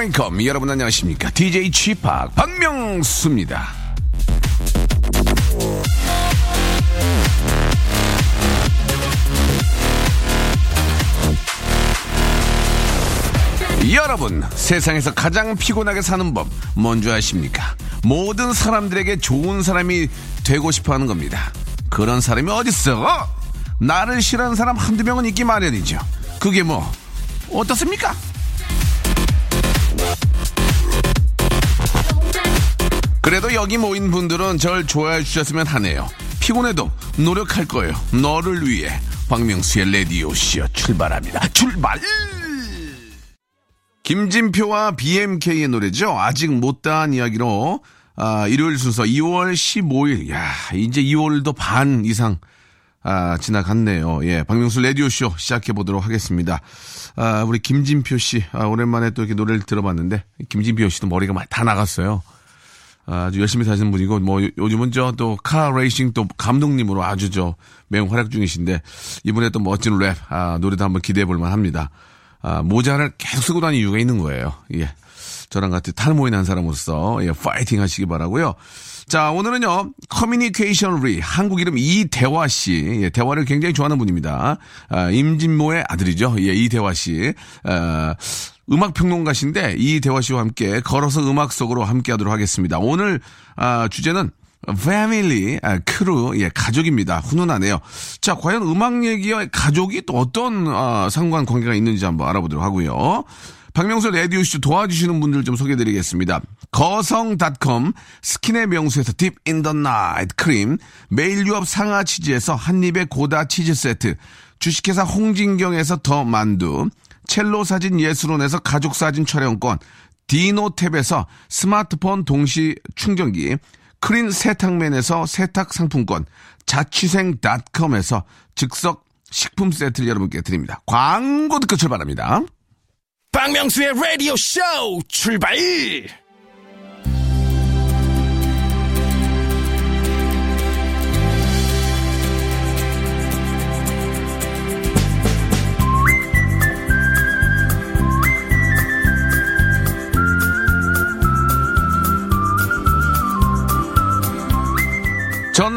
Welcome 여러분 안녕하십니까 DJ G-Park 박명수입니다 여러분 세상에서 가장 피곤하게 사는 법 뭔지 아십니까? 모든 사람들에게 좋은 사람이 되고 싶어 하는 겁니다. 그런 사람이 어딨어? 나를 싫어하는 사람 한두 명은 있기 마련이죠. 그게 뭐 어떻습니까 그래도 여기 모인 분들은 절 좋아해 주셨으면 하네요. 피곤해도 노력할 거예요. 너를 위해 박명수의 레디오쇼 출발합니다. 출발! 김진표와 BMK의 노래죠. 아직 못다한 이야기로 아, 일요일 순서 2월 15일. 야, 이제 2월도 반 이상 아, 지나갔네요. 예, 박명수 라디오쇼 시작해 보도록 하겠습니다. 아, 우리 김진표 씨, 아, 오랜만에 또 이렇게 노래를 들어봤는데, 김진표 씨도 머리가 다 나갔어요. 아주 열심히 사시는 분이고, 뭐, 요즘은 저 또 카 레이싱 또 감독님으로 아주 저 매우 활약 중이신데, 이번에 또 멋진 랩, 아, 노래도 한번 기대해 볼 만 합니다. 아, 모자를 계속 쓰고 다니는 이유가 있는 거예요. 예. 저랑 같이 탈모인 한 사람으로서, 예, 파이팅 하시기 바라고요 자, 오늘은요, 커뮤니케이션 리, 한국 이름 이대화 씨. 예, 대화를 굉장히 좋아하는 분입니다. 아, 임진모의 아들이죠. 예, 이대화 씨. 아, 음악 평론가신데 이 대화 씨와 함께 걸어서 음악 속으로 함께 하도록 하겠습니다. 오늘, 아, 주제는 패밀리, 아, 크루, 예, 가족입니다. 훈훈하네요. 자, 과연 음악 얘기와 가족이 또 어떤, 아, 상관 관계가 있는지 한번 알아보도록 하고요. 박명수 라디오쇼 도와주시는 분들 좀 소개해드리겠습니다. 거성닷컴 스킨의 명수에서 딥 인 더 나이트 크림 매일 유업 상하 치즈에서 한입의 고다 치즈 세트 주식회사 홍진경에서 더 만두 첼로 사진 예술원에서 가족 사진 촬영권 디노탭에서 스마트폰 동시 충전기 크린 세탁맨에서 세탁 상품권 자취생닷컴에서 즉석 식품 세트를 여러분께 드립니다. 광고 듣고 출발합니다. 박명수의 라디오 쇼 출발!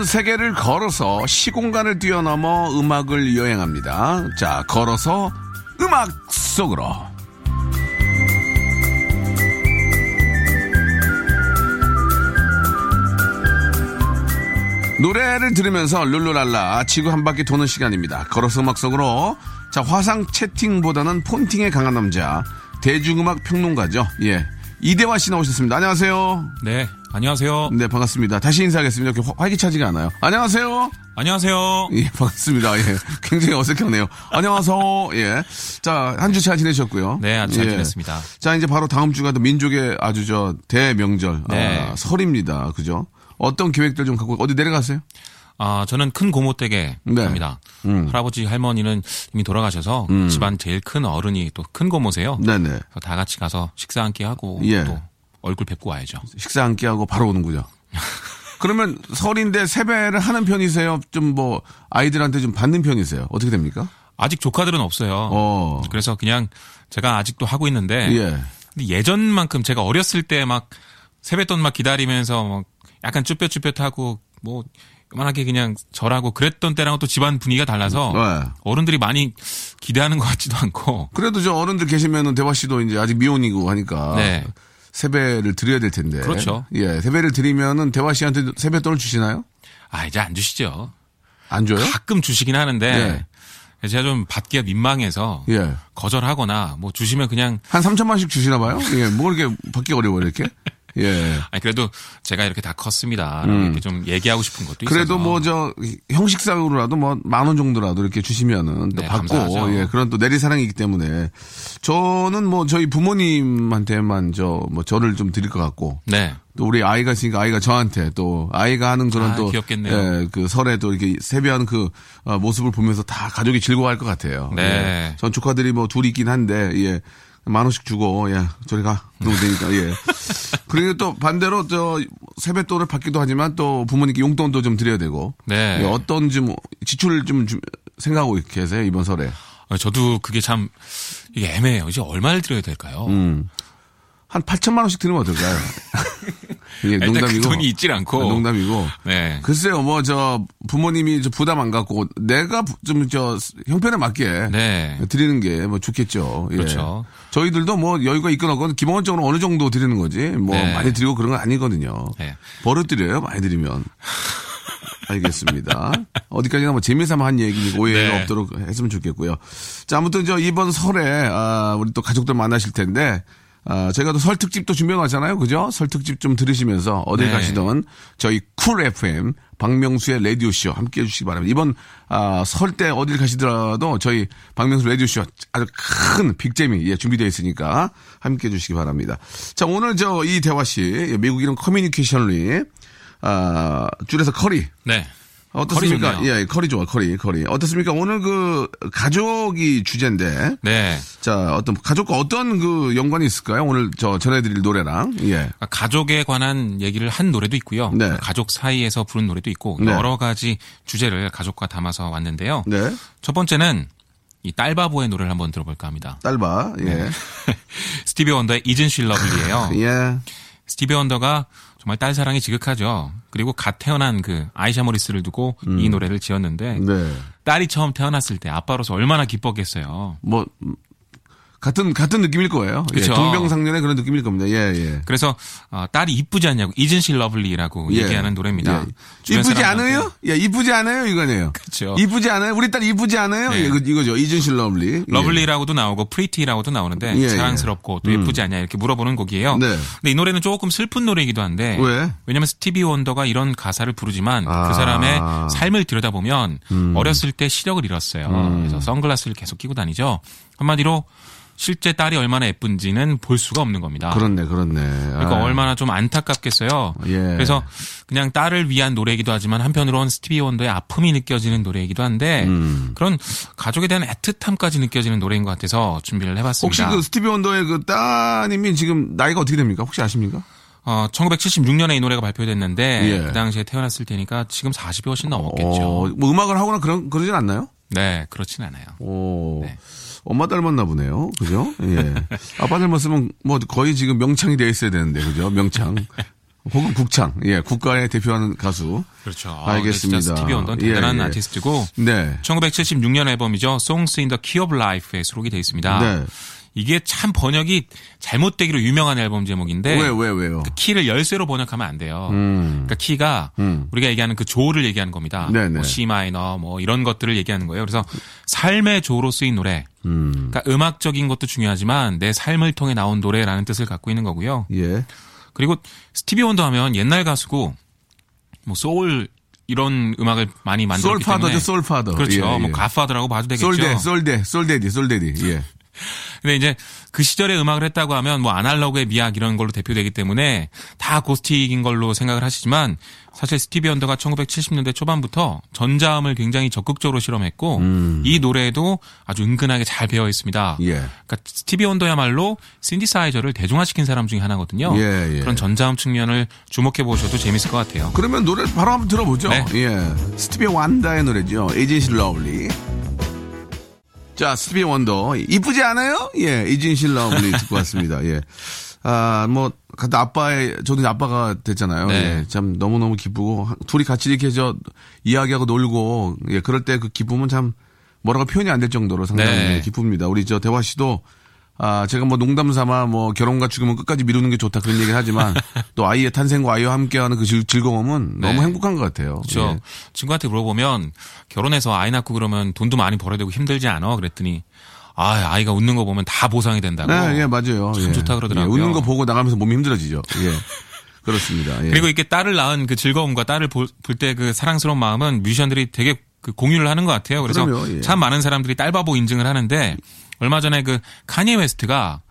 전 세계를 걸어서 시공간을 뛰어넘어 음악을 여행합니다. 자, 걸어서 음악 속으로. 노래를 들으면서 룰루랄라 지구 한 바퀴 도는 시간입니다. 걸어서 음악 속으로 자 화상 채팅보다는 폰팅에 강한 남자 대중음악 평론가죠. 예 이대화 씨 나오셨습니다. 안녕하세요. 네, 안녕하세요. 네 반갑습니다. 다시 인사하겠습니다. 이렇게 화- 활기차지가 않아요. 안녕하세요. 안녕하세요. 예 반갑습니다. 예 굉장히 어색하네요. 안녕하세요. 예. 예자한 주 잘 지내셨고요. 네, 아주 잘 예. 지냈습니다. 자 이제 바로 다음 주가 또 민족의 아주 저 대명절 네. 아, 설입니다. 그죠? 어떤 계획들 좀 갖고 어디 내려가세요? 아, 저는 큰 고모 댁에 네. 갑니다. 음. 할아버지 할머니는 이미 돌아가셔서 집안 제일 큰 어른이 또 큰 고모세요. 네네. 다 같이 가서 식사 한 끼 하고 예. 또 얼굴 뵙고 와야죠. 식사 한끼 하고 바로 오는군요. 그러면 설인데 세배를 하는 편이세요? 좀 뭐 아이들한테 좀 받는 편이세요? 어떻게 됩니까? 아직 조카들은 없어요. 어. 그래서 그냥 제가 아직도 하고 있는데 예. 근데 예전만큼 제가 어렸을 때 막 세뱃돈 막 기다리면서 막 약간 쭈뼛쭈뼛하고 뭐 요만하게 그냥 절하고 그랬던 때랑은 또 집안 분위기가 달라서 네. 어른들이 많이 기대하는 것 같지도 않고 그래도 저 어른들 계시면은 대화 씨도 이제 아직 미혼이고 하니까 네. 세배를 드려야 될 텐데. 그렇죠. 예, 세배를 드리면은 대화 씨한테 세뱃돈을 주시나요? 아 이제 안 주시죠. 안 줘요? 가끔 주시긴 하는데 예. 제가 좀 받기가 민망해서 예. 거절하거나 뭐 주시면 그냥 한 3천만씩 주시나 봐요? 예, 뭐 이렇게 받기 어려워요, 이렇게? 예. 아니 그래도 제가 이렇게 다 컸습니다. 이렇게 좀 얘기하고 싶은 것도 음. 그래도. 뭐 저 형식상으로라도 뭐 만 원 정도라도 이렇게 주시면은 또 네, 받고 감사하죠. 예 그런 또 내리사랑이기 때문에 저는 뭐 저희 부모님한테만 저 뭐 저를 좀 드릴 것 같고 네. 또 우리 아이가 있으니까 아이가 저한테 또 아이가 하는 그런 아, 또 귀엽겠네요. 예, 그 설에 또 이렇게 세배하는 그 어, 모습을 보면서 다 가족이 즐거워할 것 같아요. 네. 예. 전 조카들이 뭐 둘이 있긴 한데 예. 만 원씩 주고, 예, 저리 가. 그러면 되니까, 예. 그리고 또 반대로 저 세뱃돈을 받기도 하지만 또 부모님께 용돈도 좀 드려야 되고. 네. 예, 어떤 좀 지출을 좀 주- 생각하고 계세요, 이번 설에? 어, 저도 그게 참 이게 애매해요. 이제 얼마를 드려야 될까요? 음. 한 8천만 원씩 드리면 어떨까요? 예, 일단 농담이고. 그 돈이 있질 않고. 아, 농담이고. 네. 글쎄요, 뭐, 저, 부모님이 저 부담 안 갖고, 내가 좀, 저, 형편에 맞게. 네. 드리는 게 뭐 좋겠죠. 예. 그렇죠. 저희들도 뭐 여유가 있거나 기본적으로 어느 정도 드리는 거지. 뭐 네. 많이 드리고 그런 건 아니거든요. 네. 버릇 드려요, 많이 드리면. 알겠습니다. 어디까지나 뭐 재미삼아 한 얘기니 오해가 네. 없도록 했으면 좋겠고요. 자, 아무튼 저 이번 설에, 아, 우리 또 가족들 만나실 텐데, 아, 저희가 또 설 특집도 준비해 놨잖아요. 그죠? 설 특집 좀 들으시면서 어딜 네. 가시던 저희 Cool FM 박명수의 라디오쇼 함께 해주시기 바랍니다. 이번, 아, 설 때 어딜 가시더라도 저희 박명수 라디오쇼 아주 큰 빅재미, 예, 준비되어 있으니까 함께 해주시기 바랍니다. 자, 오늘 저 이 대화 씨, 미국 이름 커뮤니케이션리, 아, 줄여서 커리. 네. 어떻습니까? 커리. 예, 커리 좋아, 커리, 커리. 어떻습니까? 오늘 그 가족이 주제인데, 네. 자, 어떤 가족과 어떤 그 연관이 있을까요? 오늘 저 전해드릴 노래랑, 예. 그러니까 가족에 관한 얘기를 한 노래도 있고요. 네. 가족 사이에서 부른 노래도 있고 네. 여러 가지 주제를 가족과 담아서 왔는데요. 네. 첫 번째는 이 딸바보의 노래를 한번 들어볼까 합니다. 딸바, 예. 스티비 원더의 Isn't She Lovely예요. 예. 스티비 원더가 정말 딸 사랑이 지극하죠. 그리고 갓 태어난 그 아이샤 모리스를 두고 이 노래를 지었는데 음. 네. 딸이 처음 태어났을 때 아빠로서 얼마나 기뻤겠어요. 뭐, 음, 같은, 같은 느낌일 거예요. 예, 그쵸. 동병상련의 그런 느낌일 겁니다. 예, 예. 그래서 어, 딸이 이쁘지 않냐고 Isn't she lovely라고 예. 얘기하는 노래입니다. 예. 이쁘지. 않아요? 예, 이쁘지 않아요? 이거네요. 그쵸. 이쁘지 않아요? 우리 딸 이쁘지 않아요? 네. 이거, 이거 죠. Isn't she lovely. 예. lovely라고도 나오고 pretty라고도 나오는데 예, 사랑스럽고 또 예쁘지 않냐 이렇게 물어보는 곡이에요. 네. 근데 이 노래는 조금 슬픈 노래이기도 한데 왜? 왜냐면 스티비 원더가 이런 가사를 부르지만 아. 음. 그 사람의 삶을 들여다보면 어렸을 때 시력을 잃었어요. 그래서 선글라스를 계속 끼고 다니죠. 한마디로 실제 딸이 얼마나 예쁜지는 볼 수가 없는 겁니다. 그렇네, 그렇네. 그러니까 아. 얼마나 좀 안타깝겠어요. 예. 그래서 그냥 딸을 위한 노래이기도 하지만 한편으로는 스티비 원더의 아픔이 느껴지는 노래이기도 한데 음. 그런 가족에 대한 애틋함까지 느껴지는 노래인 것 같아서 준비를 해봤습니다. 혹시 그 스티비 원더의 그 따님이 지금 나이가 어떻게 됩니까? 혹시 아십니까? 어, 1976년에 이 노래가 발표됐는데 예. 그 당시에 태어났을 테니까 지금 40이 훨씬 넘었겠죠. 어, 뭐 음악을 하거나 그런, 그러진 않나요? 네, 그렇진 않아요. 오. 네. 엄마 닮았나 보네요. 그죠? 예. 아빠 닮았으면 뭐 거의 지금 명창이 되어 있어야 되는데, 그죠? 명창. 혹은 국창. 예, 국가에 대표하는 가수. 그렇죠. 알겠습니다. 아, 스티비 원더는 예, 대단한 예. 아티스트고 네. 1976년 앨범이죠. Songs in the Key of Life에 수록이 되어 있습니다. 네. 이게 참 번역이 잘못되기로 유명한 앨범 제목인데 왜, 왜, 왜요? 키를 열쇠로 번역하면 안 돼요. 음. 그러니까 키가 음. 우리가 얘기하는 그 조를 얘기하는 겁니다. 네네. 뭐 C 마이너 뭐 이런 것들을 얘기하는 거예요. 그래서 삶의 조로 쓰인 노래. 음. 그러니까 음악적인 것도 중요하지만 내 삶을 통해 나온 노래라는 뜻을 갖고 있는 거고요. 예. 그리고 스티비 원더 하면 옛날 가수고 뭐 소울 이런 음악을 많이 만들었기 때문에 soul father죠, soul father. 그렇죠. 예, 예. 뭐 godfather라고 봐도 되겠죠. 솔데, soul dad, soul daddy, soul daddy. 예. 근데 이제 그 시절에 음악을 했다고 하면 뭐 아날로그의 미학 이런 걸로 대표되기 때문에 다 acoustic인 걸로 생각을 하시지만 사실 스티비 원더가 1970년대 초반부터 전자음을 굉장히 적극적으로 실험했고 이 노래에도 아주 은근하게 잘 배어 있습니다. 음. 예. 그러니까 스티비 원더야말로 신디사이저를 대중화시킨 사람 중에 하나거든요. 예, 예. 그런 전자음 측면을 주목해 보셔도 재밌을 것 같아요. 그러면 노래 바로 한번 들어보죠. 네. 예. 스티비 원더의 노래죠. Isn't She Lovely. 자, 스티비 원더. 이쁘지 않아요? 예, Isn't She Lovely 듣고 왔습니다. 예. 아, 뭐, 같은 아빠의, 저도 이제 아빠가 됐잖아요. 네. 예, 참 너무너무 기쁘고, 하- 둘이 같이 이렇게 저, 이야기하고 놀고, 예, 그럴 때 그 기쁨은 참, 뭐라고 표현이 안 될 정도로 상당히 네. 예, 기쁩니다. 우리 저 대화 씨도, 아, 제가 뭐 농담 삼아 뭐 결혼과 죽음은 끝까지 미루는 게 좋다 그런 얘기를 하지만 또 아이의 탄생과 아이와 함께하는 그 즐- 즐거움은 네. 너무 행복한 것 같아요. 그렇죠. 예. 친구한테 물어보면 결혼해서 아이 낳고 그러면 돈도 많이 벌어야 되고 힘들지 않아? 그랬더니 아, 아이가 웃는 거 보면 다 보상이 된다고. 네, 예, 맞아요. 참 예. 좋다 그러더라고요. 예, 웃는 거 보고 나가면서 몸이 힘들어지죠. 예. 그렇습니다. 예. 그리고 이렇게 딸을 낳은 그 즐거움과 딸을 볼 때 그 사랑스러운 마음은 뮤지션들이 되게 그 공유를 하는 것 같아요. 그래서 그럼요, 예. 참 많은 사람들이 딸바보 인증을 하는데 얼마 전에 그 카니에 웨스트가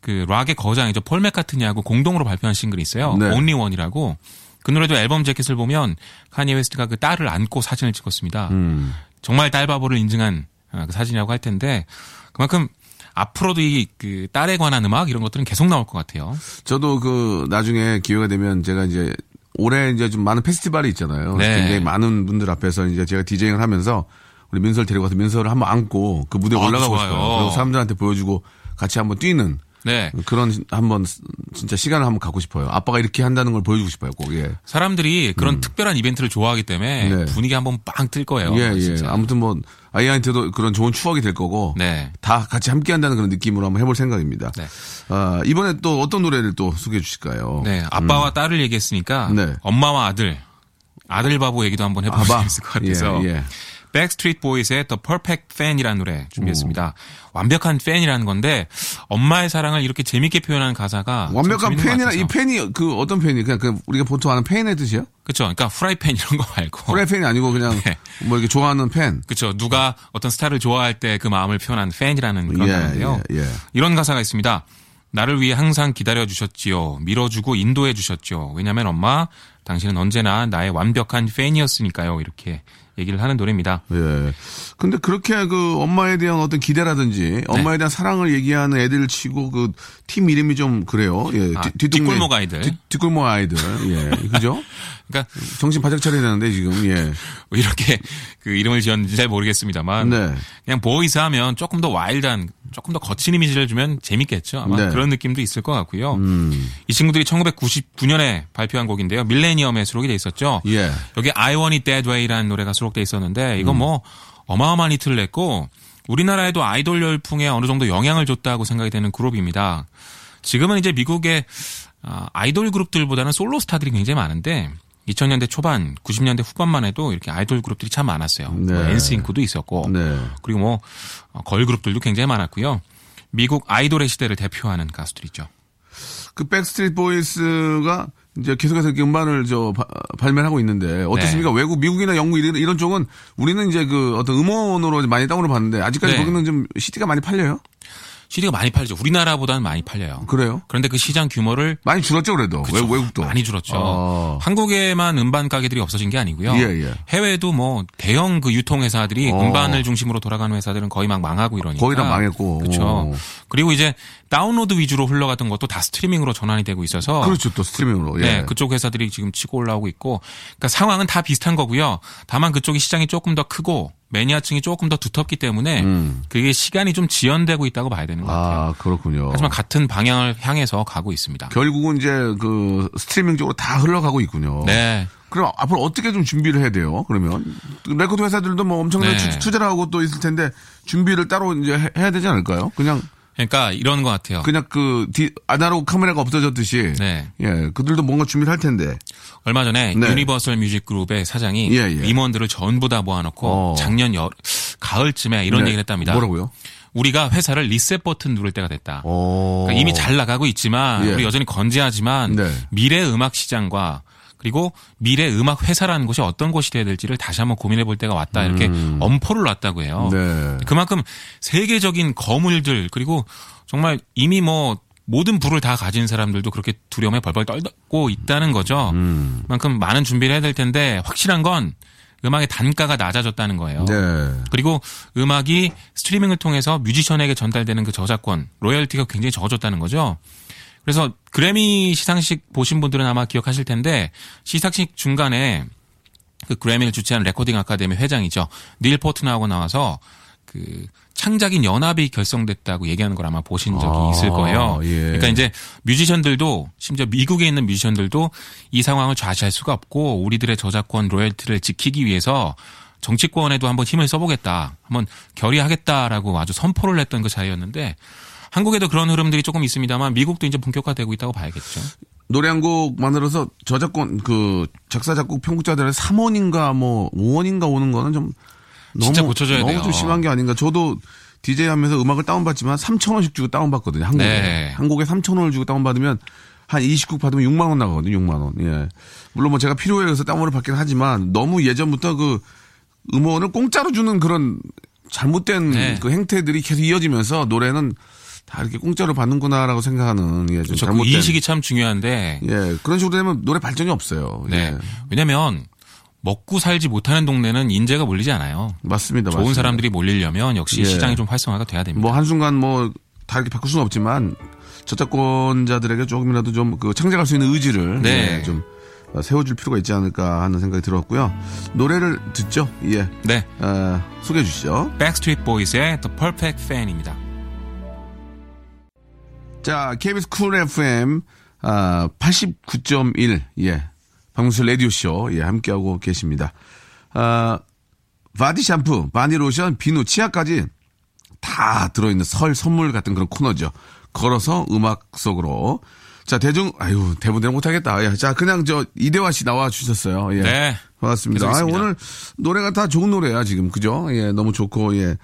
그 락의 거장이죠 폴 맥카트니하고 공동으로 발표한 싱글이 있어요. 네. Only One이라고. 그 노래도 앨범 재킷을 보면 카니에 웨스트가 그 딸을 안고 사진을 찍었습니다. 음. 정말 딸 바보를 인증한 어, 그 사진이라고 할 텐데 그만큼 앞으로도 이 그 딸에 관한 음악 이런 것들은 계속 나올 것 같아요. 저도 그 나중에 기회가 되면 제가 이제 올해 이제 좀 많은 페스티벌이 있잖아요. 네. 굉장히 많은 분들 앞에서 이제 제가 디제잉을 하면서 우리 민서를 데려가서 민서를 한번 안고 그 무대에 아, 올라가고 좋아요. 싶어요. 그리고 사람들한테 보여주고 같이 한번 뛰는 네. 그런 한번 진짜 시간을 한번 갖고 싶어요. 아빠가 이렇게 한다는 걸 보여주고 싶어요. 꼭 예. 사람들이 그런 특별한 이벤트를 좋아하기 때문에 네. 분위기 한번 빵 뜰 거예요. 예, 예. 진짜. 아무튼 뭐 아이한테도 그런 좋은 추억이 될 거고 네. 다 같이 함께 한다는 그런 느낌으로 한번 해볼 생각입니다. 네. 아, 이번에 또 어떤 노래를 또 소개해 주실까요? 네. 아빠와 딸을 얘기했으니까 음. 네. 엄마와 아들, 아들 바보 얘기도 한번 해볼 수 아바. 있을 것 같아서. 예, 예. 백스트리트 보이스의 The Perfect Fan이라는 노래 준비했습니다. 완벽한 팬이라는 건데 엄마의 사랑을 이렇게 재밌게 표현한 가사가 참 완벽한 같아서. 이 팬이 그 어떤 팬이 그냥 그 우리가 보통 아는 팬의 뜻이요? 그렇죠. 그러니까 프라이팬 이런 거 말고. 프라이팬이 아니고 그냥 네. 뭐 이렇게 좋아하는 팬. 그렇죠. 누가 어떤 스타를 좋아할 때 그 마음을 표현한 팬이라는 그런 예, 단어인데요. 예, 예. 이런 가사가 있습니다. 나를 위해 항상 기다려 주셨지요. 밀어주고 인도해 주셨죠. 왜냐하면 엄마, 당신은 언제나 나의 완벽한 팬이었으니까요. 이렇게 얘기를 하는 노래입니다. 예. 근데 그렇게 그 엄마에 대한 어떤 기대라든지 네. 엄마에 대한 사랑을 얘기하는 애들 치고 그 팀 이름이 좀 그래요. 예. 아, 뒤- 뒷동네- 뒷골목 아이들. 뒤, 뒷골목 아이들. 예. 그죠? 그러니까 정신 바짝 차려야 되는데 지금 예. 왜 이렇게 그 이름을 지었는지 잘 모르겠습니다만 네. 그냥 보이스 하면 조금 더 와일드한 조금 더 거친 이미지를 주면 재밌겠죠. 아마 네. 음. 그런 느낌도 있을 것 같고요. 이 친구들이 1999년에 발표한 곡인데요. 밀레니엄에 수록이 돼 있었죠. 예. 여기 I Want It That Way라는 노래가 수록돼 있었는데 음. 이건 뭐 어마어마한 히트를 냈고 우리나라에도 아이돌 열풍에 어느 정도 영향을 줬다고 생각이 되는 그룹입니다. 지금은 이제 미국의 아, 아이돌 그룹들보다는 솔로 스타들이 굉장히 많은데 2000년대 초반, 90년대 후반만 해도 이렇게 아이돌 그룹들이 참 많았어요. 네. 뭐 엔싱크도 있었고 네. 그리고 뭐 걸그룹들도 굉장히 많았고요. 미국 아이돌의 시대를 대표하는 가수들이죠. 그 백스트리트 보이스가 이제 계속해서 이렇게 음반을 저 바- 발매를 하고 있는데 어떻습니까? 네. 외국 미국이나 영국 이런, 이런 쪽은 우리는 이제 그 어떤 음원으로 많이 다운을 받는데 아직까지 네. 거기는 좀 CD가 많이 팔려요? CD가 많이 팔죠. 우리나라보다는 많이 팔려요. 그래요? 그런데 그 시장 규모를 많이 줄었죠 그래도 그쵸. 외, 외국도 많이 줄었죠. 어. 한국에만 음반 가게들이 없어진 게 아니고요. 예, 예. 해외도 뭐 대형 그 유통 회사들이 어. 음반을 중심으로 돌아가는 회사들은 거의 막 망하고 이러니까. 거의 다 망했고. 그렇죠. 어. 그리고 이제 다운로드 위주로 흘러갔던 것도 다 스트리밍으로 전환이 되고 있어서. 그렇죠 또 스트리밍으로 예. 네, 그쪽 회사들이 지금 치고 올라오고 있고, 그러니까 상황은 다 비슷한 거고요. 다만 그쪽이 시장이 조금 더 크고 매니아층이 조금 더 두텁기 때문에 그게 시간이 좀 지연되고 있다고 봐야 되는 것 같아요. 음. 아 그렇군요. 하지만 같은 방향을 향해서 가고 있습니다. 결국은 이제 그 스트리밍 쪽으로 다 흘러가고 있군요. 네. 그럼 앞으로 어떻게 좀 준비를 해야 돼요? 그러면 레코드 회사들도 뭐 엄청나게 네. 투- 투자를 하고 또 있을 텐데 준비를 따로 이제 해- 해야 되지 않을까요? 그냥 그러니까 이런 것 같아요. 그냥 그 디, 아날로그 카메라가 없어졌듯이 네. 예 그들도 뭔가 준비를 할 텐데 얼마 전에 네. 유니버설 뮤직 그룹의 사장이 예, 예. 임원들을 전부 다 모아놓고 어. 작년 여, 가을쯤에 이런 네. 얘기를 했답니다. 뭐라고요? 우리가 회사를 리셋 버튼 누를 때가 됐다. 어. 그러니까 이미 잘 나가고 있지만 예. 우리 여전히 건재하지만 네. 미래 음악 시장과 그리고 미래 음악 회사라는 곳이 어떤 곳이 돼야 될지를 다시 한번 고민해 볼 때가 왔다. 이렇게 엄포를 놨다고 해요. 네. 그만큼 세계적인 거물들 그리고 정말 이미 뭐 모든 부를 다 가진 사람들도 그렇게 두려움에 벌벌 떨고 있다는 거죠. 음. 그만큼 많은 준비를 해야 될 텐데 확실한 건 음악의 단가가 낮아졌다는 거예요. 네. 그리고 음악이 스트리밍을 통해서 뮤지션에게 전달되는 그 저작권, 로열티가 굉장히 적어졌다는 거죠. 그래서 그래미 시상식 보신 분들은 아마 기억하실 텐데 시상식 중간에 그 그래미를 주최한 레코딩 아카데미 회장이죠. 닐 포트나우하고 나와서 그 창작인 연합이 결성됐다고 얘기하는 걸 아마 보신 적이 아, 있을 거예요. 예. 그러니까 이제 뮤지션들도 심지어 미국에 있는 뮤지션들도 이 상황을 좌시할 수가 없고 우리들의 저작권 로열티를 지키기 위해서 정치권에도 한번 힘을 써보겠다, 한번 결의하겠다라고 아주 선포를 했던 그 자리였는데 한국에도 그런 흐름들이 조금 있습니다만 미국도 이제 본격화되고 있다고 봐야겠죠. 노래 한 곡 만들어서 저작권 그 작사 작곡 편곡자들의 3원인가 뭐 5원인가 오는 거는 좀 너무 너무 돼요. 좀 심한 게 아닌가. 저도 DJ 하면서 음악을 다운받지만 3천 원씩 주고 다운받거든요. 한국에 네. 한국에 3천 원을 주고 다운받으면 한 20곡 받으면 6만 원 나가거든요. 6만 원. 예. 물론 뭐 제가 필요해서 다운을 받긴 하지만 너무 예전부터 그 음원을 공짜로 주는 그런 잘못된 네. 그 행태들이 계속 이어지면서 노래는 다 이렇게 공짜로 받는구나라고 생각하는 예, 좀 그렇죠. 그 잘못된 인식이 참 중요한데 예, 그런 식으로 되면 노래 발전이 없어요. 네. 예. 왜냐면 먹고 살지 못하는 동네는 인재가 몰리지 않아요. 맞습니다. 좋은 맞습니다. 사람들이 몰리려면 역시 예. 시장이 좀 활성화가 돼야 됩니다. 뭐 한순간 뭐 다 이렇게 바꿀 수는 없지만 저작권자들에게 조금이라도 좀 그 창작할 수 있는 의지를 네. 예, 좀 세워줄 필요가 있지 않을까 하는 생각이 들었고요. 노래를 듣죠. 예. 네. 어, 소개해 주시죠. 백스트리트 보이스의 The Perfect Fan입니다. 자, KBS 쿨 FM 아, 89.1 예. 박명수 라디오쇼 예, 함께하고 계십니다. 아, 바디 샴푸, 바디 로션, 비누, 치약까지 다 들어있는 설 선물 같은 그런 코너죠. 걸어서 음악 속으로. 자, 대중, 아유, 대본대로 못하겠다. 예. 자, 그냥 저, 이대화 씨 나와 주셨어요. 예. 네. 반갑습니다. 아. 오늘 노래가 다 좋은 노래야, 지금. 그죠? 예, 너무 좋고, 예.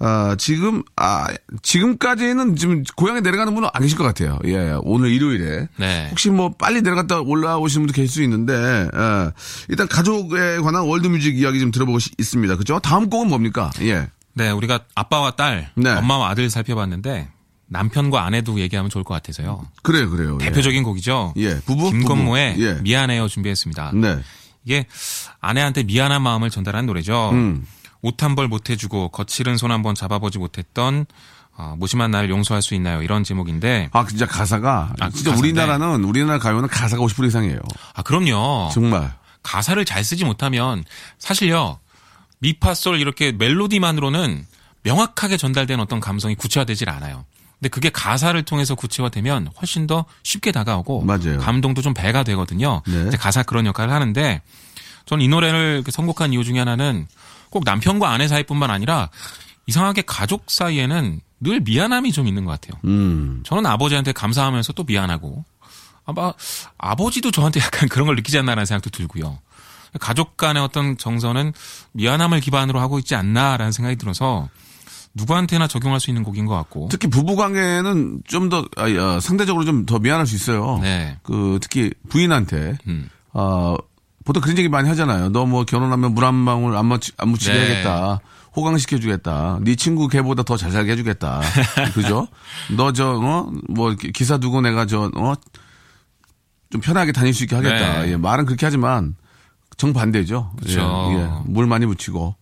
아, 지금, 아, 지금까지는 지금 고향에 내려가는 분은 안 계실 것 같아요. 예, 오늘 일요일에. 네. 혹시 뭐 빨리 내려갔다 올라오시는 분도 계실 수 있는데, 예. 일단 가족에 관한 월드뮤직 이야기 좀 들어보고 싶- 있습니다. 그죠? 다음 곡은 뭡니까? 예. 네, 우리가 아빠와 딸, 네. 엄마와 아들 살펴봤는데 남편과 아내도 얘기하면 좋을 것 같아서요. 그래요, 그래요. 예. 대표적인 곡이죠. 예, 부부? 김건모의 부부. 예. 미안해요 준비했습니다. 네. 이게 아내한테 미안한 마음을 전달하는 노래죠. 음. 옷 한 벌 못 해주고 거칠은 손 한 번 잡아보지 못했던 어, 무심한 나를 용서할 수 있나요? 이런 제목인데 아, 진짜 가사가, 아, 진짜 가사인데. 우리나라는, 우리나라 가요는 가사가 50% 이상이에요. 아 그럼요. 정말. 가사를 잘 쓰지 못하면 사실요 미파솔 이렇게 멜로디만으로는 명확하게 전달된 어떤 감성이 구체화되질 않아요. 근데 그게 가사를 통해서 구체화되면 훨씬 더 쉽게 다가오고 맞아요. 감동도 좀 배가 되거든요. 네. 이제 가사 그런 역할을 하는데 저는 이 노래를 이렇게 선곡한 이유 중에 하나는 꼭 남편과 아내 사이뿐만 아니라 이상하게 가족 사이에는 늘 미안함이 좀 있는 것 같아요. 음. 저는 아버지한테 감사하면서 또 미안하고 아마 아버지도 저한테 약간 그런 걸 느끼지 않나라는 생각도 들고요. 가족 간의 어떤 정서는 미안함을 기반으로 하고 있지 않나라는 생각이 들어서 누구한테나 적용할 수 있는 곡인 것 같고. 특히 부부 관계는 좀더 아, 아, 상대적으로 좀 더 미안할 수 있어요. 네. 그 특히 부인한테 음. 어 보통 그런 얘기 많이 하잖아요. 너 뭐 결혼하면 물 한 방울 안 묻히, 안 묻히게 네. 해야겠다. 호강시켜 주겠다. 네 친구 걔보다 더 잘 살게 해주겠다. 그죠? 너 저 어 뭐 기사 두고 내가 저 어 좀 편하게 다닐 수 있게 하겠다. 네. 예, 말은 그렇게 하지만 정 반대죠. 그쵸. 예, 예. 물 많이 묻히고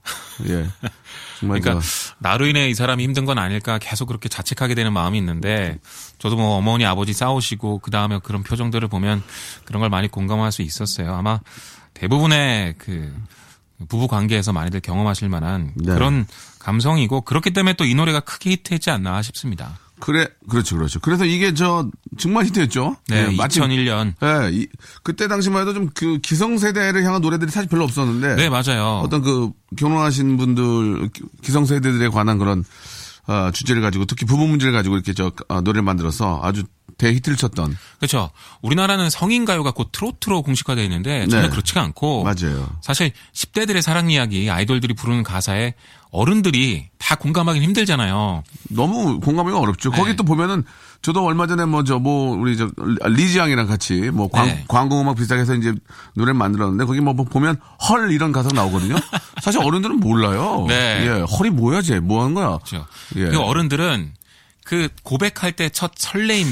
예. 그러니까 저- 나로 인해 이 사람이 힘든 건 아닐까 계속 그렇게 자책하게 되는 마음이 있는데 저도 뭐 어머니 아버지 싸우시고 그 다음에 그런 표정들을 보면 그런 걸 많이 공감할 수 있었어요. 아마 대부분의 그 부부 관계에서 많이들 경험하실 만한 네. 그런 감성이고 그렇기 때문에 또 이 노래가 크게 히트했지 않나 싶습니다. 그래, 그렇죠, 그렇죠. 그래서 이게 저 정말 히트했죠. 네, 예, 마침 2001년. 예, 이- 그때 당시만 해도 좀 그 기성세대를 향한 노래들이 사실 별로 없었는데. 네, 맞아요. 어떤 그 결혼하신 분들, 기- 기성세대들에 관한 그런, 어, 주제를 가지고 특히 부부 문제를 가지고 이렇게 저, 어, 노래를 만들어서 아주 대히트를 쳤던. 그렇죠. 우리나라는 성인 가요가 곧 트로트로 공식화되어 있는데 전혀 네. 그렇지가 않고 맞아요. 사실 10대들의 사랑 이야기 아이돌들이 부르는 가사에 어른들이 다 공감하기는 힘들잖아요. 너무 공감하기가 어렵죠. 거기 네. 또 보면은 저도 얼마 전에 뭐저뭐 우리 저 리지 양이랑 같이 뭐 광, 네. 광고 음악 비슷하게 해서 이제 노래를 만들었는데 거기 뭐 보면 헐 이런 가사가 나오거든요. 사실 어른들은 몰라요. 네. 예, 헐이 뭐야 쟤? 뭐 하는 거야? 그렇죠. 예. 그 어른들은 그 고백할 때 첫 설레임,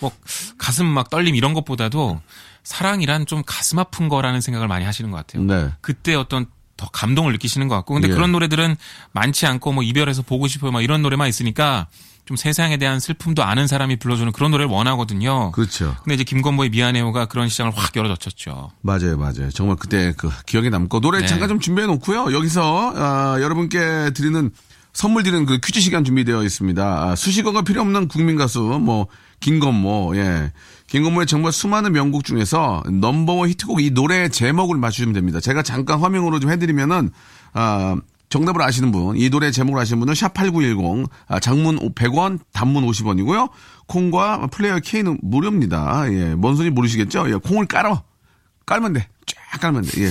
뭐 가슴 막 떨림 이런 것보다도 사랑이란 좀 가슴 아픈 거라는 생각을 많이 하시는 것 같아요. 네. 그때 어떤 더 감동을 느끼시는 것 같고 근데 예. 그런 노래들은 많지 않고 뭐 이별해서 보고 싶어요 막 이런 노래만 있으니까 좀 세상에 대한 슬픔도 아는 사람이 불러주는 그런 노래를 원하거든요. 그렇죠. 근데 이제 김건모의 미안해요가 그런 시장을 확 열어젖혔죠. 맞아요, 맞아요. 정말 그때 그 기억에 남고 노래 네. 잠깐 좀 준비해 놓고요. 여기서 아, 여러분께 드리는 선물 드리는 그 퀴즈 시간 준비되어 있습니다. 아, 수식어가 필요 없는 국민 가수 뭐 김건모, 예, 김건모의 정말 수많은 명곡 중에서 넘버원 히트곡 이 노래 제목을 맞추시면 됩니다. 제가 잠깐 화면으로 좀 해드리면은 아. 정답을 아시는 분, 이 노래 제목을 아시는 분은 샵8910, 아, 장문 100원, 단문 50원이고요. 콩과 플레이어 K는 무료입니다. 예, 뭔 소리 모르시겠죠? 예, 콩을 깔어. 깔면 돼. 쫙 깔면 돼. 예.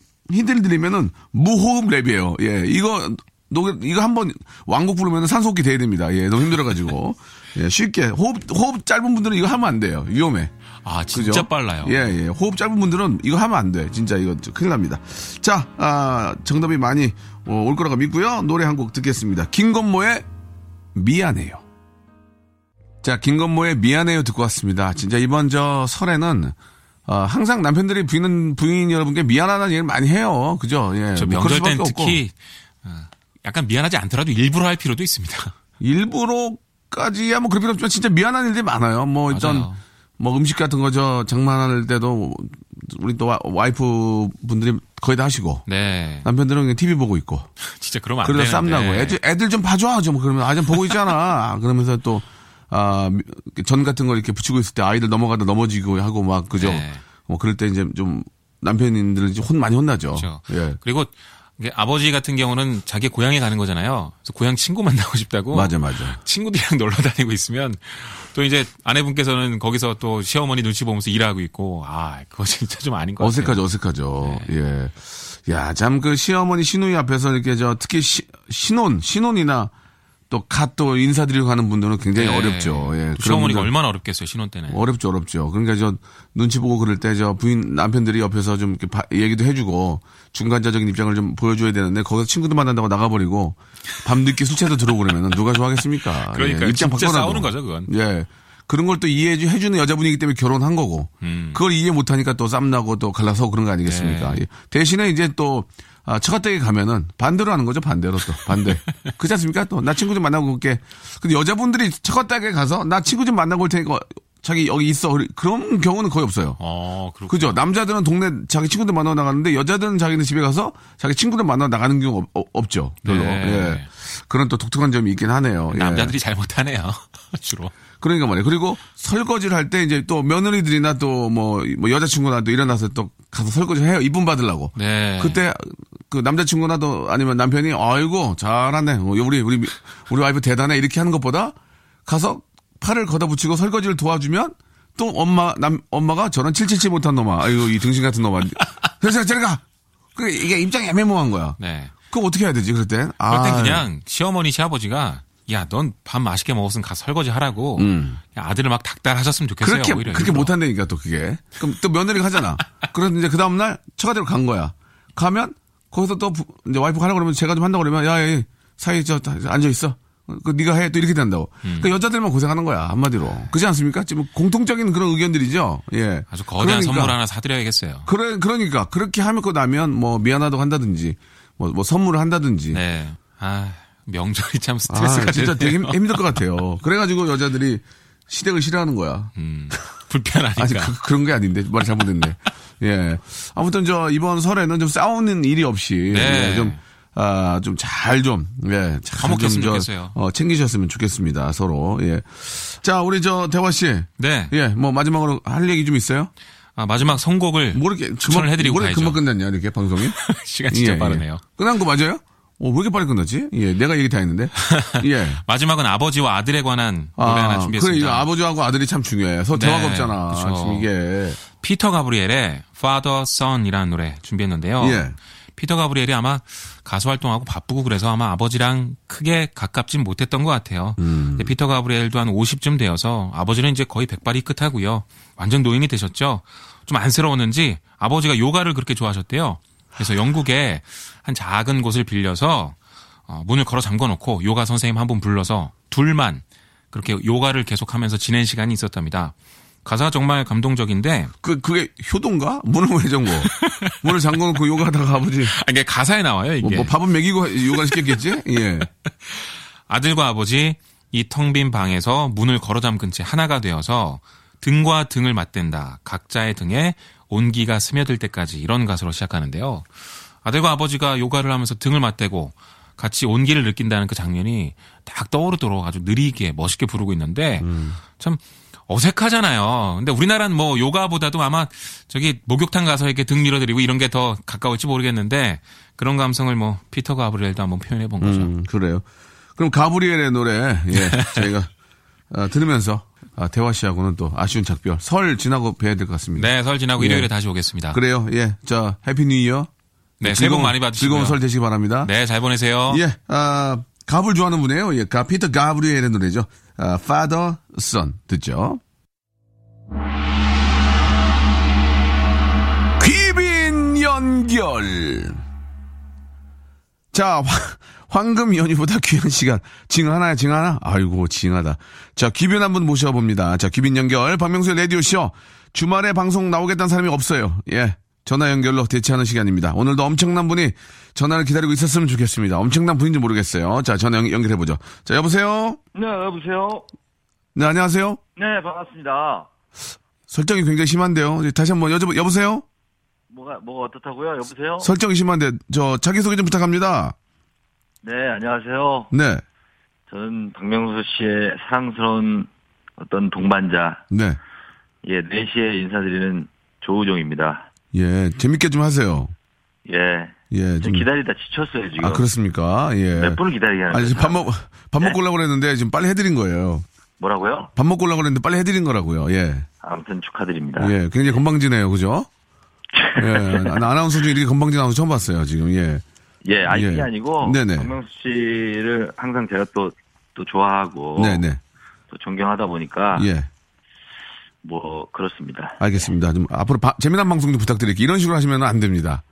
힌트를 드리면은 무호흡 랩이에요. 예, 이거 노 이거 한번 완곡 부르면 산소호흡기 대야 됩니다. 예, 너무 힘들어가지고 예, 쉽게 호흡 호흡 짧은 분들은 이거 하면 안 돼요. 위험해. 아, 그죠? 진짜 빨라요. 예, 예. 호흡 짧은 분들은 이거 하면 안 돼. 진짜 이거 큰일 납니다. 자, 아, 정답이 많이 어, 올 거라고 믿고요. 노래 한 곡 듣겠습니다. 김건모의 미안해요. 자, 김건모의 미안해요 듣고 왔습니다. 진짜 이번 저 설에는 어, 항상 남편들이 부인, 부인 여러분께 미안하다는 얘기를 많이 해요. 그죠? 예. 저뭐 그럴 명절 없고. 특히 어, 약간 미안하지 않더라도 일부러 할 필요도 있습니다. 일부러까지야 뭐 그럴 필요 없지만 진짜 미안한 일들이 많아요. 뭐 일단 맞아요. 뭐 음식 같은 거 저 장만할 때도 우리 또 와- 와이프 분들이 거의 다 하시고 네. 남편들은 그냥 TV 보고 있고 진짜 그러면 안 그러다 되는데. 쌈나고 애들 애들 좀 봐줘 좀 그러면 아 좀 보고 있잖아 그러면서 또 아, 전 같은 거 이렇게 붙이고 있을 때 아이들 넘어가다 넘어지고 하고 막 그죠 네. 뭐 그럴 때 이제 좀 남편님들은 이제 혼 많이 혼나죠 그렇죠. 예 그리고 아버지 같은 경우는 자기 고향에 가는 거잖아요. 그래서 고향 친구 만나고 싶다고. 맞아 맞아 친구들이랑 놀러 다니고 있으면 또 이제 아내분께서는 거기서 또 시어머니 눈치 보면서 일하고 있고 아 그거 진짜 좀 아닌 것 같아요. 어색하죠, 어색하죠. 네. 예. 야, 참 그 시어머니 시누이 앞에서 이렇게 저 특히 시, 신혼, 신혼이나 또 갓 또 인사드리고 가는 분들은 굉장히 네. 어렵죠. 예. 또 시어머니가 얼마나 어렵겠어요 신혼 때는. 어렵죠, 어렵죠. 그러니까 저 눈치 보고 그럴 때 저 부인 남편들이 옆에서 좀 이렇게 바- 얘기도 해주고 중간자적인 입장을 좀 보여줘야 되는데 거기서 친구들 만난다고 나가버리고 밤 늦게 술채도 들어오고 그러면 누가 좋아하겠습니까? 그러니까 예, 입장 바꿔놔도. 싸우는 거죠 그건. 예. 그런 걸 또 이해해 주는 여자분이기 때문에 결혼한 거고. 음. 그걸 이해 못하니까 또 쌈나고 또 갈라서고 그런 거 아니겠습니까? 네. 예. 대신에 이제 또, 아, 처가댁에 가면은 반대로 하는 거죠. 반대로 또. 반대. 그렇지 않습니까? 또, 나 친구 좀 만나고 올게. 근데 여자분들이 처가댁에 가서 나 친구 좀 만나고 올 테니까 자기 여기 있어. 그런 경우는 거의 없어요. 어 그렇고. 그죠? 남자들은 동네 자기 친구들 만나러 나가는데 여자들은 자기는 집에 가서 자기 친구들 만나러 나가는 경우 없, 없죠. 별로. 네. 예. 그런 또 독특한 점이 있긴 하네요. 예. 남자들이 잘못하네요 주로. 그러니까 말이에요. 그리고 설거지를 할 때 이제 또 며느리들이나 또뭐 여자친구나 또 일어나서 또 가서 설거지 해요. 이쁨 받으려고. 네. 그때 그 남자친구나 또 아니면 남편이 아이고 잘하네. 어, 우리 우리 우리 와이프 대단해 이렇게 하는 것보다 가서 팔을 걷어 붙이고 설거지를 도와주면 또 엄마 남 엄마가 저런 칠칠치 못한 놈아. 아이고 이 등신 같은 놈아. 그래서 저리 가. 그 이게 입장이 애매모호한 거야. 네. 그럼 어떻게 해야 되지 그럴 땐? 그럴 땐 아, 그냥 시어머니 시아버지가 야 넌 밥 맛있게 먹었으면 가서 설거지 하라고 그냥 아들을 막 닥달하셨으면 좋겠어요. 음. 그렇게 오히려 그렇게 일부러. 못한다니까 또 그게. 그럼 또 며느리가 하잖아. 그래서 이제 그 다음 날 처가대로 간 거야. 가면 거기서 또 부- 이제 와이프가 하라고 그러면 제가 좀 한다고 그러면 야, 야 사이 저 앉아 있어. 그 네가 해 또 이렇게 된다고. 음. 그러니까 여자들만 고생하는 거야 한마디로. 그렇지 않습니까? 지금 공통적인 그런 의견들이죠. 예. 아주 거대한 그러니까, 선물 하나 사드려야겠어요. 그래 그러니까 그렇게 하면 그 나면 뭐 미안하다고 한다든지 뭐, 뭐 선물을 한다든지. 네. 아 명절이 참 아, 스트레스가 진짜 되네요. 되게 힘- 힘들 것 같아요. 그래가지고 여자들이 시댁을 싫어하는 거야. 음, 불편하니까. 아직 그, 런게 아닌데 말이 잘못됐네. 예. 아무튼 저 이번 설에는 좀 싸우는 일이 없이 네. 예, 좀 아, 좀 잘 좀, 예, 화목했으면 좀 저, 좋겠어요. 어, 챙기셨으면 좋겠습니다, 서로, 예. 자, 우리 저, 대화씨. 네. 예, 뭐, 마지막으로 할 얘기 좀 있어요? 아, 마지막 선곡을 뭐 이렇게, 추천을 해드리고 가야죠. 금방 끝났냐, 이렇게 방송이? 시간 진짜 예, 빠르네요. 예. 끝난 거 맞아요? 어, 왜 이렇게 빨리 끝났지? 예, 내가 얘기 다 했는데. 예. 마지막은 아버지와 아들에 관한 노래 하나 그래, 준비했습니다. 이거 아버지하고 아들이 참 중요해. 서 네, 대화가 없잖아. 그쵸. 지금 이게. 피터 가브리엘의 Father Son이라는 노래 준비했는데요. 예. 피터 가브리엘이 아마 가수 활동하고 바쁘고 그래서 아마 아버지랑 크게 가깝진 못했던 것 같아요. 음. 피터 가브리엘도 한 50쯤 되어서 아버지는 이제 거의 백발이 끝하고요. 완전 노인이 되셨죠. 좀 안쓰러웠는지 아버지가 요가를 그렇게 좋아하셨대요. 그래서 영국에 한 작은 곳을 빌려서 어, 문을 걸어 잠궈 놓고 요가 선생님 한 분 불러서 둘만 그렇게 요가를 계속하면서 지낸 시간이 있었답니다. 가사가 정말 감동적인데 그, 그게 효도인가? 문을 왜 잠궈? 문을 잠궈놓고 요가하다가 아버지. 아, 이게 가사에 나와요 이게. 뭐, 뭐 밥은 먹이고 요가 시켰겠지? 예. 아들과 아버지 이 텅 빈 방에서 문을 걸어 잠근 채 하나가 되어서 등과 등을 맞댄다. 각자의 등에 온기가 스며들 때까지 이런 가사로 시작하는데요. 아들과 아버지가 요가를 하면서 등을 맞대고 같이 온기를 느낀다는 그 장면이 딱 떠오르도록 아주 느리게 멋있게 부르고 있는데 참 어색하잖아요. 근데 우리나라는 뭐 요가보다도 아마 저기 목욕탕 가서 이렇게 등 밀어드리고 이런 게 더 가까울지 모르겠는데 그런 감성을 뭐 피터 가브리엘도 한번 표현해 본 거죠. 음, 그래요. 그럼 가브리엘의 노래, 예, 저희가, 어, 들으면서, 아, 대화 씨하고는 또 아쉬운 작별. 설 지나고 뵈야 될 것 같습니다. 네, 설 지나고 예. 일요일에 다시 오겠습니다. 그래요, 예. 자, Happy New Year. 네, 새해 복 많이 받으시고요. 즐거운 설 되시기 바랍니다. 네, 잘 보내세요. 예, 아, 갑을 좋아하는 분이에요. 예, 가, 피터 가브리엘의 노래죠. 아, Father, Son. 듣죠. 귀빈 연결. 자, 화- 황금 연휴보다 귀한 시간. 징 하나야, 징 하나? 아이고, 징하다. 자, 귀빈 한 분 모셔봅니다. 자, 귀빈 연결. 박명수의 라디오쇼. 주말에 방송 나오겠다는 사람이 없어요. 예. 전화 연결로 대체하는 시간입니다. 오늘도 엄청난 분이 전화를 기다리고 있었으면 좋겠습니다. 엄청난 분인지 모르겠어요. 자, 전화 연- 연결해보죠. 자, 여보세요? 네, 여보세요? 네, 안녕하세요? 네, 반갑습니다. 설정이 굉장히 심한데요. 다시 한번 여쭤, 여보세요? 뭐가, 뭐가 어떻다고요? 여보세요? 설정이 심한데, 저, 자기소개 좀 부탁합니다. 네, 안녕하세요. 네, 저는 박명수 씨의 사랑스러운 어떤 동반자, 네. 예, 4시에 인사드리는 조우종입니다. 예, 재밌게 좀 하세요. 예. 예, 좀 좀. 기다리다 지쳤어요, 지금. 아, 그렇습니까? 예. 몇 분을 기다리게 하는 아니, 지금 밥 먹, 밥 네? 먹고 오려고 그랬는데, 지금 빨리 해드린 거예요. 뭐라고요? 밥 먹고 오려고 그랬는데, 빨리 해드린 거라고요. 예. 아무튼 축하드립니다. 예, 굉장히 건방지네요. 그죠? 예, 아, 아나운서 중에 이렇게 건방진 아나운서 처음 봤어요, 지금. 예. 예, 아니, 그게 예. 아니고, 네네. 박명수 씨를 항상 제가 또, 또 좋아하고, 네네. 또 존경하다 보니까, 예. 뭐, 그렇습니다. 알겠습니다. 좀 앞으로 바- 재미난 방송 좀 부탁드릴게요. 이런 식으로 하시면 안 됩니다.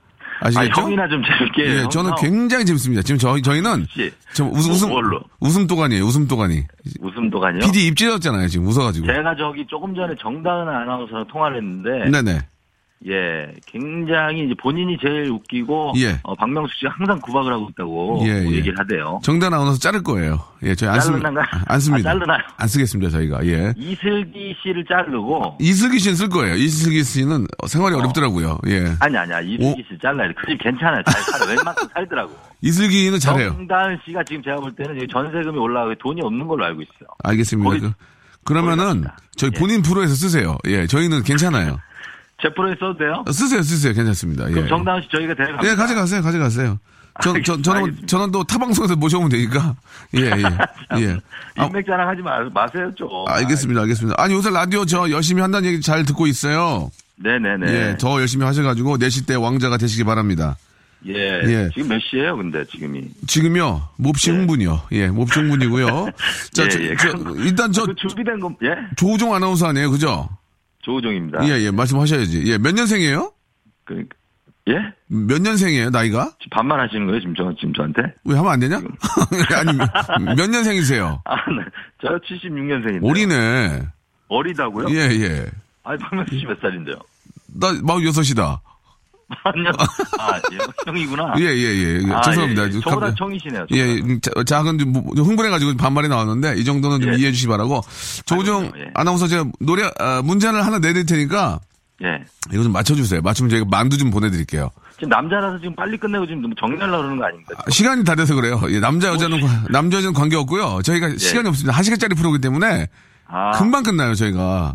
아, 아시겠죠? 형이나 좀 재밌게. 예. 저는 형. 굉장히 재밌습니다. 지금 저희, 저희는 씨, 저 웃음, 웃음, 뭘로? 웃음 도가니에요. 웃음 도가니. 웃음 도가니요? PD 입 찢었잖아요. 지금 웃어가지고. 제가 저기 조금 전에 정다은 아나운서랑 통화를 했는데, 네네. 예, 굉장히 이제 본인이 제일 웃기고, 예. 어, 박명수 씨가 항상 구박을 하고 있다고 예, 예. 얘기를 하대요. 정단 아나운서 자를 거예요. 예, 저희 안. 자르나요? 안 씁니다. 아, 자르나요? 안 쓰겠습니다, 저희가. 예. 이슬기 씨를 자르고, 이슬기 씨는 쓸 거예요. 이슬기 씨는 생활이 어. 렵더라고요 예. 아니, 아니야, 이슬기 씨를 잘라야 돼. 그 집 괜찮아요. 잘 살아. 웬만큼 살더라고. 이슬기는 잘해요. 정다은 씨가 지금 제가 볼 때는 전세금이 올라가고 돈이 없는 걸로 알고 있어요. 알겠습니다. 거기- 그, 거기다. 저희 예. 본인 프로에서 쓰세요. 예, 저희는 괜찮아요. 제 프로에 써도 돼요? 쓰세요, 쓰세요. 괜찮습니다. 예. 그럼 정다은 씨 저희가 데려갑니다. 예, 가져가세요, 가져가세요. 저, 저, 저는. 저는 또 타방송에서 모셔오면 되니까. 예, 예. 예. 아, 인맥 자랑하지 마, 마세요, 좀. 알겠습니다, 알겠습니다. 아니, 요새 라디오 저 열심히 한다는 얘기 잘 듣고 있어요. 네네네. 예, 더 열심히 하셔가지고 4시 때 왕자가 되시기 바랍니다. 예. 예. 지금 몇 시예요, 근데 지금이? 지금요, 몹시 흥분이요. 예, 몹시 흥분이고요. 자, 예, 저, 예. 저, 일단 저 그 준비된 거, 예? 조우종 아나운서 아니에요, 그죠? 조우종입니다. 예, 예, 말씀하셔야지. 예, 몇 년생이에요? 그, 예? 몇 년생이에요, 나이가? 지금 반말 하시는 거예요, 지금, 저, 지금 저한테? 왜 하면 안 되냐? 아니, 몇, 몇 년생이세요? 아, 네. 저 76년생인데. 어리네. 어리다고요? 예, 예. 아니, 박명수 씨몇 살인데요? 나 46이다. 아니요. 아, 예, 형이구나. 예, 예, 예. 아, 죄송합니다. 예, 예. 좀 저보다 갑- 청이시네요. 예, 저보다. 자, 작은 좀 무- 좀 흥분해가지고 반말이 나왔는데 이 정도는 좀 예. 이해해 주시기 바라고. 조우종 예. 아나운서 제가 노래 아, 문제를 하나 내드릴 테니까 예. 이거 좀 맞춰주세요. 맞추면 저희가 만두 좀 보내드릴게요. 지금 남자라서 지금 빨리 끝내고 지금 너무 정리하려고 그러는 거 아닙니까? 아, 시간이 다 돼서 그래요. 예, 남자 여자는 관- 남자 여자는 관계 없고요. 저희가 시간이 없습니다. 한 시간짜리 프로기 때문에 아, 금방 끝나요. 저희가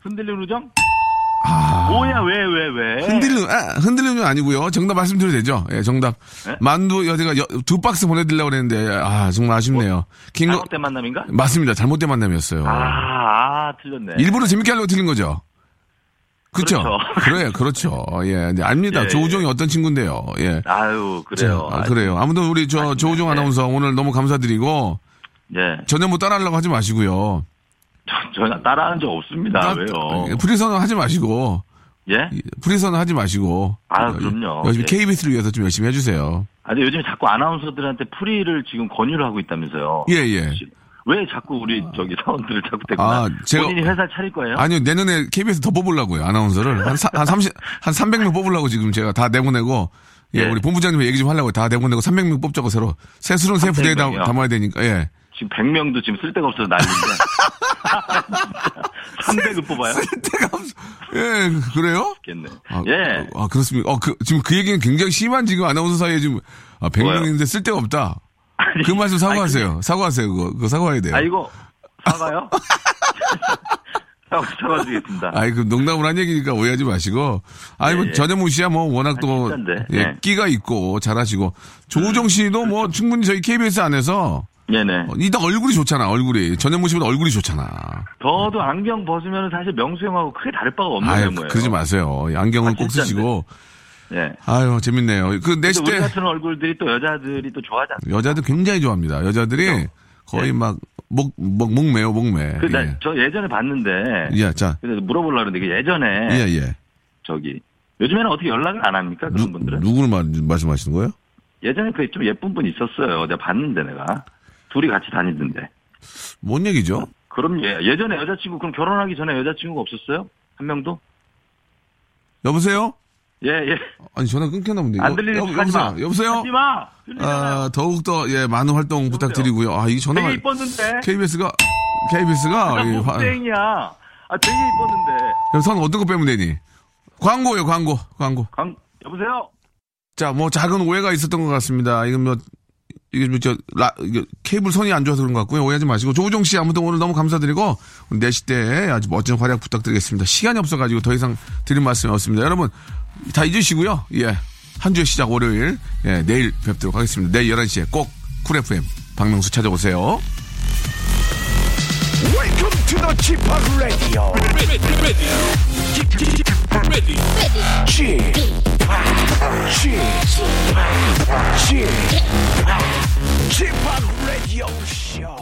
흔들리는 우정? 아. 뭐야, 왜, 왜, 왜? 흔들리는, 아, 흔들리는 아니고요. 정답 말씀드려도 되죠? 예, 정답. 네? 만두 여- 두 박스 보내드리려고 그랬는데, 아, 정말 아쉽네요. 긴 거, 잘못된 만남인가? 맞습니다. 잘못된 만남이었어요. 아, 아, 틀렸네. 일부러 재밌게 하려고 틀린 거죠? 그쵸? 그렇죠. 그래요, 그렇죠. 예, 네, 압니다. 예, 조우종이 어떤 친구인데요. 예. 아유, 그래요. 자, 아, 그래요. 아무튼 우리 저 아쉽네. 조우종 네. 아나운서 오늘 너무 감사드리고, 예. 전혀 뭐 따라하려고 하지 마시고요. 저, 저 따라하는 적 없습니다. 따- 왜요? 프리 선언 하지 마시고, 예? 프리 선언 하지 마시고. 아, 그럼요. 요즘 예. KBS를 위해서 좀 열심히 해주세요. 아, 근데 요즘 자꾸 아나운서들한테 프리를 지금 권유를 하고 있다면서요. 예, 예. 왜 자꾸 우리 저기 사원들을 자꾸 데리고 아, 나? 제가- 본인이 회사 차릴 거예요? 아니요, 내년에 KBS 더 뽑으려고요, 아나운서를. 한, 사, 한 30, 한 300명 뽑으려고 지금 제가 다 내보내고, 예, 예. 우리 본부장님 얘기 좀 하려고 다 내보내고 300명 뽑자고 새로. 새 부대에 300명 이요? 담, 담아야 되니까, 예. 지금 100명도 지금 쓸 데가 없어서 난리인데. 300을 뽑아요? 쓸데가 없어. 예, 그래요? 겠네. 아, 예. 아, 그렇습니까? 어, 그, 지금 그 얘기는 굉장히 심한 지금 아나운서 사이에 지금, 아, 100명인데 쓸데가 없다. 아니, 그 말씀 사과하세요. 아니, 사과하세요. 그거, 그거 사과해야 돼요. 아, 이거, 사과요? 사과, 사과드리겠습니다. 아이, 그 농담을 한 얘기니까 오해하지 마시고. 아니, 뭐, 예, 예. 전현무 씨야 뭐, 워낙 또. 예, 예. 끼가 있고, 잘하시고. 조우정 씨도 뭐, 충분히 저희 KBS 안에서, 네네. 어, 일단 얼굴이 좋잖아, 얼굴이. 전현무 씨보다 얼굴이 좋잖아. 저도 안경 벗으면 사실 명수 형하고 크게 다를 바가 없는 아유, 외모예요. 그러지 마세요. 안경은 아, 꼭. 쓰시고. 예. 아유, 재밌네요. 그, 내시 우리 때, 같은 얼굴들이 또 여자들이 또 좋아하지 않나요? 여자들 굉장히 좋아합니다. 여자들이 거의 예. 막, 목, 목, 목매요, 목매. 그, 나, 예. 저 예전에 봤는데. 예, 자, 그래서 물어보려고 그러는데, 그 예전에. 예, 예. 저기. 요즘에는 어떻게 연락을 안 합니까? 그런 분들은? 누구를 말, 말씀하시는 거예요? 예전에 그 좀 예쁜 분 있었어요. 내가 봤는데 내가. 둘이 같이 다니던데. 뭔 얘기죠? 그럼 예, 예전에 여자친구, 그럼 결혼하기 전에 여자친구가 없었어요? 한 명도? 여보세요? 예, 예. 아니, 전화 끊겼나 본데. 안 여- 들리는 여- 척 하지 마. 여보세요? 여보세요? 하지 마! 아, 더욱더, 예, 많은 활동 부탁드리고요. 아, 이게 전화가, 되게 이뻤는데. KBS가, KBS가, 나 못생이야. 아, 되게 이뻤는데. 선 어떤 거 빼면 되니? 광고요, 광고, 광고. 강, 여보세요? 자, 뭐, 작은 오해가 있었던 것 같습니다. 이건 뭐, 이게 뭐, 저, 라, 이게 케이블 선이 안 좋아서 그런 것 같고요. 오해하지 마시고. 조우종 씨 아무튼 오늘 너무 감사드리고, 4시 때 아주 멋진 활약 부탁드리겠습니다. 시간이 없어가지고 더 이상 드릴 말씀이 없습니다. 여러분, 다 잊으시고요. 예. 한 주의 시작 월요일, 예, 내일 뵙도록 하겠습니다. 내일 11시에 꼭 쿨 FM 박명수 찾아오세요. Welcome to the Chip Radio. Chip, Chip, Chip, Chip Radio Show.